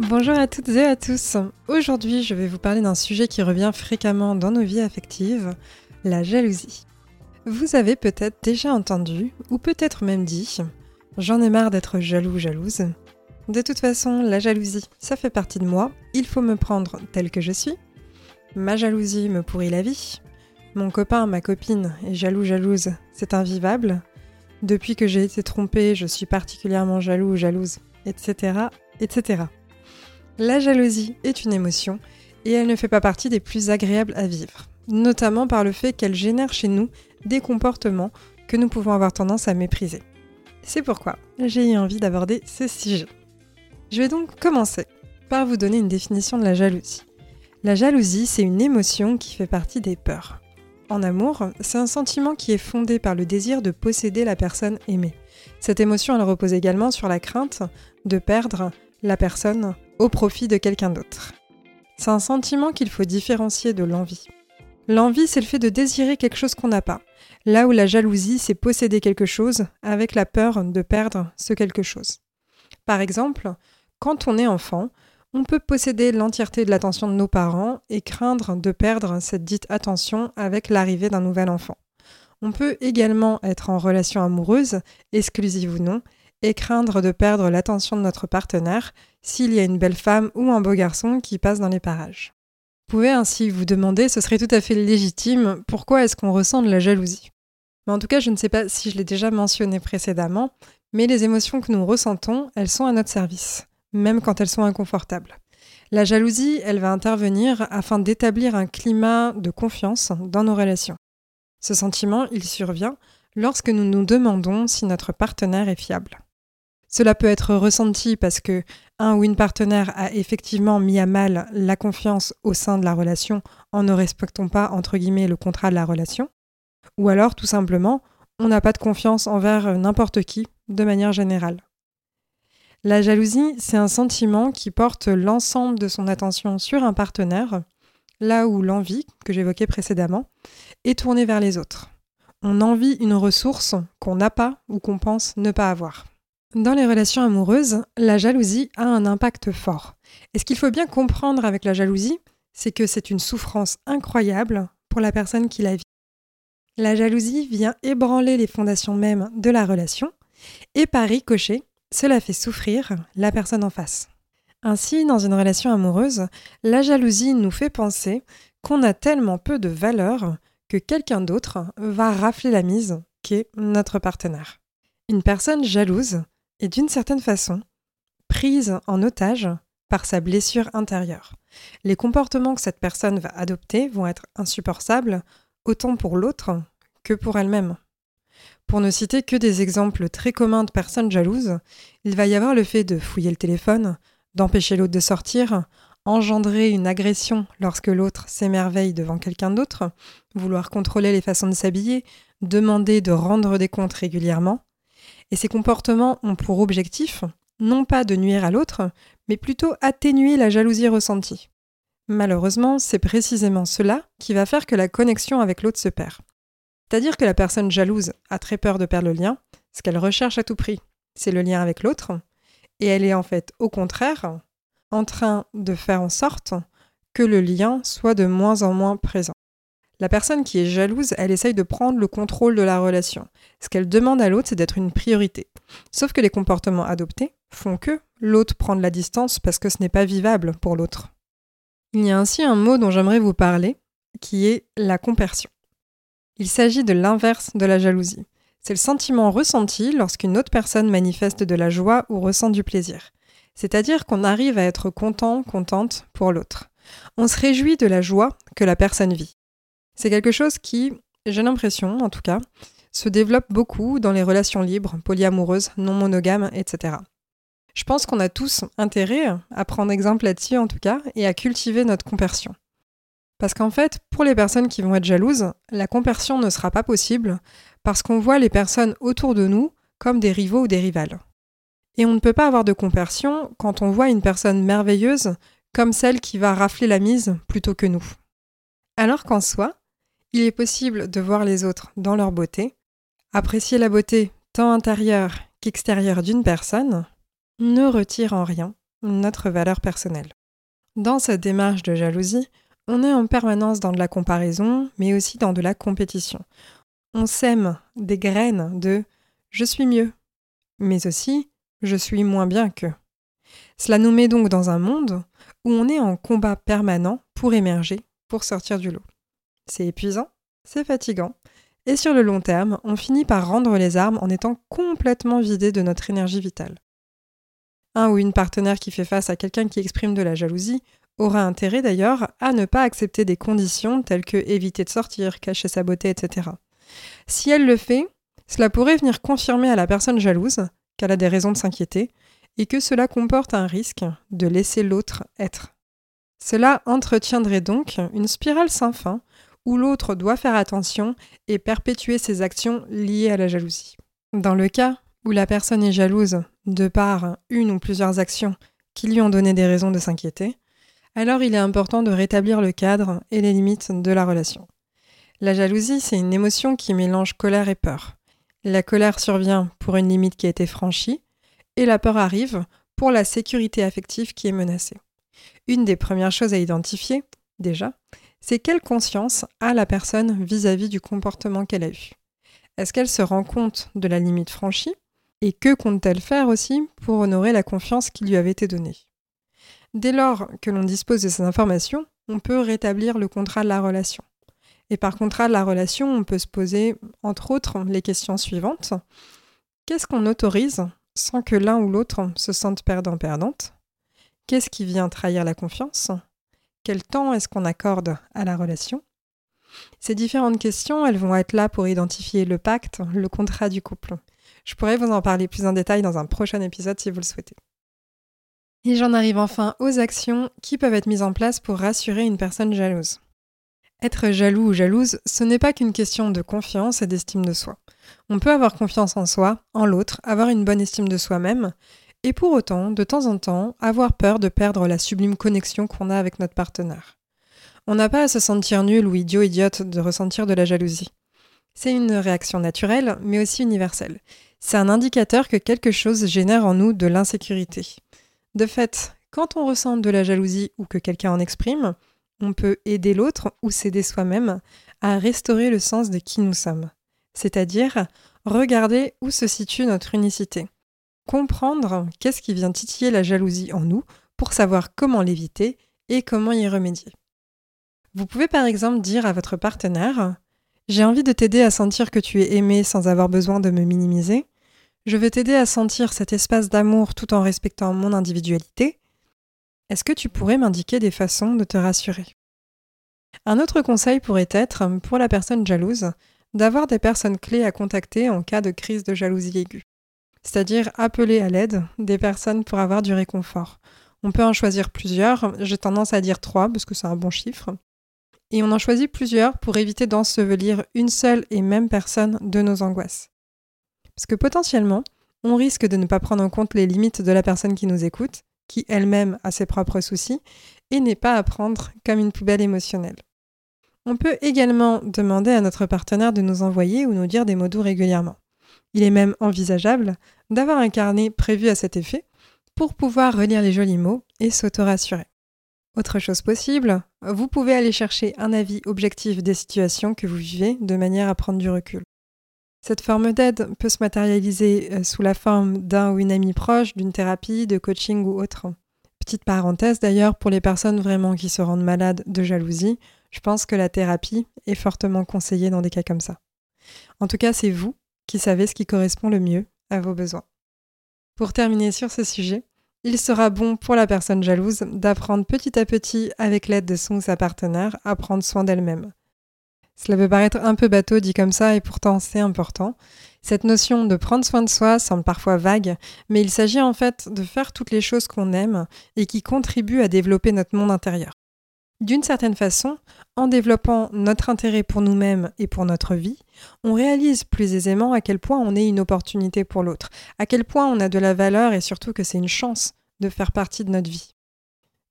Bonjour à toutes et à tous. Aujourd'hui, je vais vous parler d'un sujet qui revient fréquemment dans nos vies affectives, la jalousie. Vous avez peut-être déjà entendu, ou peut-être même dit, j'en ai marre d'être jaloux, jalouse. De toute façon, la jalousie, ça fait partie de moi, il faut me prendre tel que je suis. Ma jalousie me pourrit la vie. Mon copain, ma copine est jaloux, jalouse, c'est invivable. Depuis que j'ai été trompée, je suis particulièrement jaloux ou jalouse, etc., etc. La jalousie est une émotion et elle ne fait pas partie des plus agréables à vivre, notamment par le fait qu'elle génère chez nous des comportements que nous pouvons avoir tendance à mépriser. C'est pourquoi j'ai eu envie d'aborder ce sujet. Je vais donc commencer par vous donner une définition de la jalousie. La jalousie, c'est une émotion qui fait partie des peurs. En amour, c'est un sentiment qui est fondé par le désir de posséder la personne aimée. Cette émotion, elle repose également sur la crainte de perdre la personne au profit de quelqu'un d'autre. C'est un sentiment qu'il faut différencier de l'envie. L'envie, c'est le fait de désirer quelque chose qu'on n'a pas, là où la jalousie, c'est posséder quelque chose avec la peur de perdre ce quelque chose. Par exemple, quand on est enfant, on peut posséder l'entièreté de l'attention de nos parents et craindre de perdre cette dite attention avec l'arrivée d'un nouvel enfant. On peut également être en relation amoureuse, exclusive ou non, et craindre de perdre l'attention de notre partenaire s'il y a une belle femme ou un beau garçon qui passe dans les parages. Vous pouvez ainsi vous demander, ce serait tout à fait légitime, pourquoi est-ce qu'on ressent de la jalousie? Mais en tout cas, je ne sais pas si je l'ai déjà mentionné précédemment, mais les émotions que nous ressentons, elles sont à notre service, même quand elles sont inconfortables. La jalousie, elle va intervenir afin d'établir un climat de confiance dans nos relations. Ce sentiment, il survient lorsque nous nous demandons si notre partenaire est fiable. Cela peut être ressenti parce que un ou une partenaire a effectivement mis à mal la confiance au sein de la relation en ne respectant pas entre guillemets le contrat de la relation, ou alors tout simplement on n'a pas de confiance envers n'importe qui de manière générale. La jalousie, c'est un sentiment qui porte l'ensemble de son attention sur un partenaire, là où l'envie, que j'évoquais précédemment, est tournée vers les autres. On envie une ressource qu'on n'a pas ou qu'on pense ne pas avoir. Dans les relations amoureuses, la jalousie a un impact fort. Et ce qu'il faut bien comprendre avec la jalousie, c'est que c'est une souffrance incroyable pour la personne qui la vit. La jalousie vient ébranler les fondations mêmes de la relation, et par ricochet, cela fait souffrir la personne en face. Ainsi, dans une relation amoureuse, la jalousie nous fait penser qu'on a tellement peu de valeur que quelqu'un d'autre va rafler la mise, qui est notre partenaire. Une personne jalouse est d'une certaine façon prise en otage par sa blessure intérieure. Les comportements que cette personne va adopter vont être insupportables autant pour l'autre que pour elle-même. Pour ne citer que des exemples très communs de personnes jalouses, il va y avoir le fait de fouiller le téléphone, d'empêcher l'autre de sortir, engendrer une agression lorsque l'autre s'émerveille devant quelqu'un d'autre, vouloir contrôler les façons de s'habiller, demander de rendre des comptes régulièrement, et ces comportements ont pour objectif non pas de nuire à l'autre, mais plutôt atténuer la jalousie ressentie. Malheureusement, c'est précisément cela qui va faire que la connexion avec l'autre se perd. C'est-à-dire que la personne jalouse a très peur de perdre le lien, ce qu'elle recherche à tout prix, c'est le lien avec l'autre, et elle est en fait au contraire en train de faire en sorte que le lien soit de moins en moins présent. La personne qui est jalouse, elle essaye de prendre le contrôle de la relation. Ce qu'elle demande à l'autre, c'est d'être une priorité. Sauf que les comportements adoptés font que l'autre prend de la distance parce que ce n'est pas vivable pour l'autre. Il y a ainsi un mot dont j'aimerais vous parler, qui est la compersion. Il s'agit de l'inverse de la jalousie. C'est le sentiment ressenti lorsqu'une autre personne manifeste de la joie ou ressent du plaisir. C'est-à-dire qu'on arrive à être content, contente pour l'autre. On se réjouit de la joie que la personne vit. C'est quelque chose qui, j'ai l'impression en tout cas, se développe beaucoup dans les relations libres, polyamoureuses, non monogames, etc. Je pense qu'on a tous intérêt à prendre exemple là-dessus en tout cas et à cultiver notre compersion. Parce qu'en fait, pour les personnes qui vont être jalouses, la compersion ne sera pas possible parce qu'on voit les personnes autour de nous comme des rivaux ou des rivales. Et on ne peut pas avoir de compersion quand on voit une personne merveilleuse comme celle qui va rafler la mise plutôt que nous. Alors qu'en soi, il est possible de voir les autres dans leur beauté, apprécier la beauté tant intérieure qu'extérieure d'une personne, ne retire en rien notre valeur personnelle. Dans cette démarche de jalousie, on est en permanence dans de la comparaison, mais aussi dans de la compétition. On sème des graines de je suis mieux, mais aussi je suis moins bien que. Cela nous met donc dans un monde où on est en combat permanent pour émerger, pour sortir du lot. C'est épuisant, c'est fatigant, et sur le long terme, on finit par rendre les armes en étant complètement vidé de notre énergie vitale. Un ou une partenaire qui fait face à quelqu'un qui exprime de la jalousie aura intérêt d'ailleurs à ne pas accepter des conditions telles que éviter de sortir, cacher sa beauté, etc. Si elle le fait, cela pourrait venir confirmer à la personne jalouse qu'elle a des raisons de s'inquiéter et que cela comporte un risque de laisser l'autre être. Cela entretiendrait donc une spirale sans fin où l'autre doit faire attention et perpétuer ses actions liées à la jalousie. Dans le cas où la personne est jalouse de par une ou plusieurs actions qui lui ont donné des raisons de s'inquiéter, alors il est important de rétablir le cadre et les limites de la relation. La jalousie, c'est une émotion qui mélange colère et peur. La colère survient pour une limite qui a été franchie, et la peur arrive pour la sécurité affective qui est menacée. Une des premières choses à identifier, déjà, c'est quelle conscience a la personne vis-à-vis du comportement qu'elle a eu? Est-ce qu'elle se rend compte de la limite franchie? Et que compte-t-elle faire aussi pour honorer la confiance qui lui avait été donnée? Dès lors que l'on dispose de ces informations, on peut rétablir le contrat de la relation. Et par contrat de la relation, on peut se poser, entre autres, les questions suivantes. Qu'est-ce qu'on autorise sans que l'un ou l'autre se sente perdant-perdante? Qu'est-ce qui vient trahir la confiance? Quel temps est-ce qu'on accorde à la relation? Ces différentes questions, elles vont être là pour identifier le pacte, le contrat du couple. Je pourrais vous en parler plus en détail dans un prochain épisode si vous le souhaitez. Et j'en arrive enfin aux actions qui peuvent être mises en place pour rassurer une personne jalouse. Être jaloux ou jalouse, ce n'est pas qu'une question de confiance et d'estime de soi. On peut avoir confiance en soi, en l'autre, avoir une bonne estime de soi-même, et pour autant, de temps en temps, avoir peur de perdre la sublime connexion qu'on a avec notre partenaire. On n'a pas à se sentir nul ou idiot idiote de ressentir de la jalousie. C'est une réaction naturelle, mais aussi universelle. C'est un indicateur que quelque chose génère en nous de l'insécurité. De fait, quand on ressent de la jalousie ou que quelqu'un en exprime, on peut aider l'autre ou s'aider soi-même à restaurer le sens de qui nous sommes. C'est-à-dire regarder où se situe notre unicité. Comprendre qu'est-ce qui vient titiller la jalousie en nous pour savoir comment l'éviter et comment y remédier. Vous pouvez par exemple dire à votre partenaire J'ai envie de t'aider à sentir que tu es aimé sans avoir besoin de me minimiser. Je veux t'aider à sentir cet espace d'amour tout en respectant mon individualité. Est-ce que tu pourrais m'indiquer des façons de te rassurer? Un autre conseil pourrait être, pour la personne jalouse, d'avoir des personnes clés à contacter en cas de crise de jalousie aiguë. C'est-à-dire appeler à l'aide des personnes pour avoir du réconfort. On peut en choisir plusieurs, j'ai tendance à dire trois parce que c'est un bon chiffre. Et on en choisit plusieurs pour éviter d'ensevelir une seule et même personne de nos angoisses. Parce que potentiellement, on risque de ne pas prendre en compte les limites de la personne qui nous écoute, qui elle-même a ses propres soucis, et n'est pas à prendre comme une poubelle émotionnelle. On peut également demander à notre partenaire de nous envoyer ou nous dire des mots doux régulièrement. Il est même envisageable d'avoir un carnet prévu à cet effet pour pouvoir relire les jolis mots et s'auto-rassurer. Autre chose possible, vous pouvez aller chercher un avis objectif des situations que vous vivez de manière à prendre du recul. Cette forme d'aide peut se matérialiser euh, sous la forme d'un ou une amie proche, d'une thérapie, de coaching ou autre. Petite parenthèse d'ailleurs, pour les personnes vraiment qui se rendent malades de jalousie, je pense que la thérapie est fortement conseillée dans des cas comme ça. En tout cas, c'est vous qui savez ce qui correspond le mieux à vos besoins. Pour terminer sur ce sujet, il sera bon pour la personne jalouse d'apprendre petit à petit, avec l'aide de son ou sa partenaire, à prendre soin d'elle-même. Cela peut paraître un peu bateau dit comme ça et pourtant c'est important. Cette notion de prendre soin de soi semble parfois vague, mais il s'agit en fait de faire toutes les choses qu'on aime et qui contribuent à développer notre monde intérieur. D'une certaine façon, en développant notre intérêt pour nous-mêmes et pour notre vie, on réalise plus aisément à quel point on est une opportunité pour l'autre, à quel point on a de la valeur et surtout que c'est une chance de faire partie de notre vie.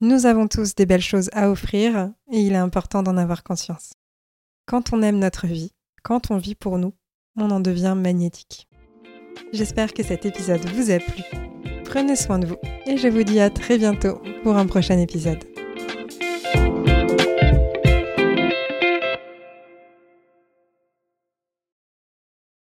Nous avons tous des belles choses à offrir et il est important d'en avoir conscience. Quand on aime notre vie, quand on vit pour nous, on en devient magnétique. J'espère que cet épisode vous a plu. Prenez soin de vous et je vous dis à très bientôt pour un prochain épisode.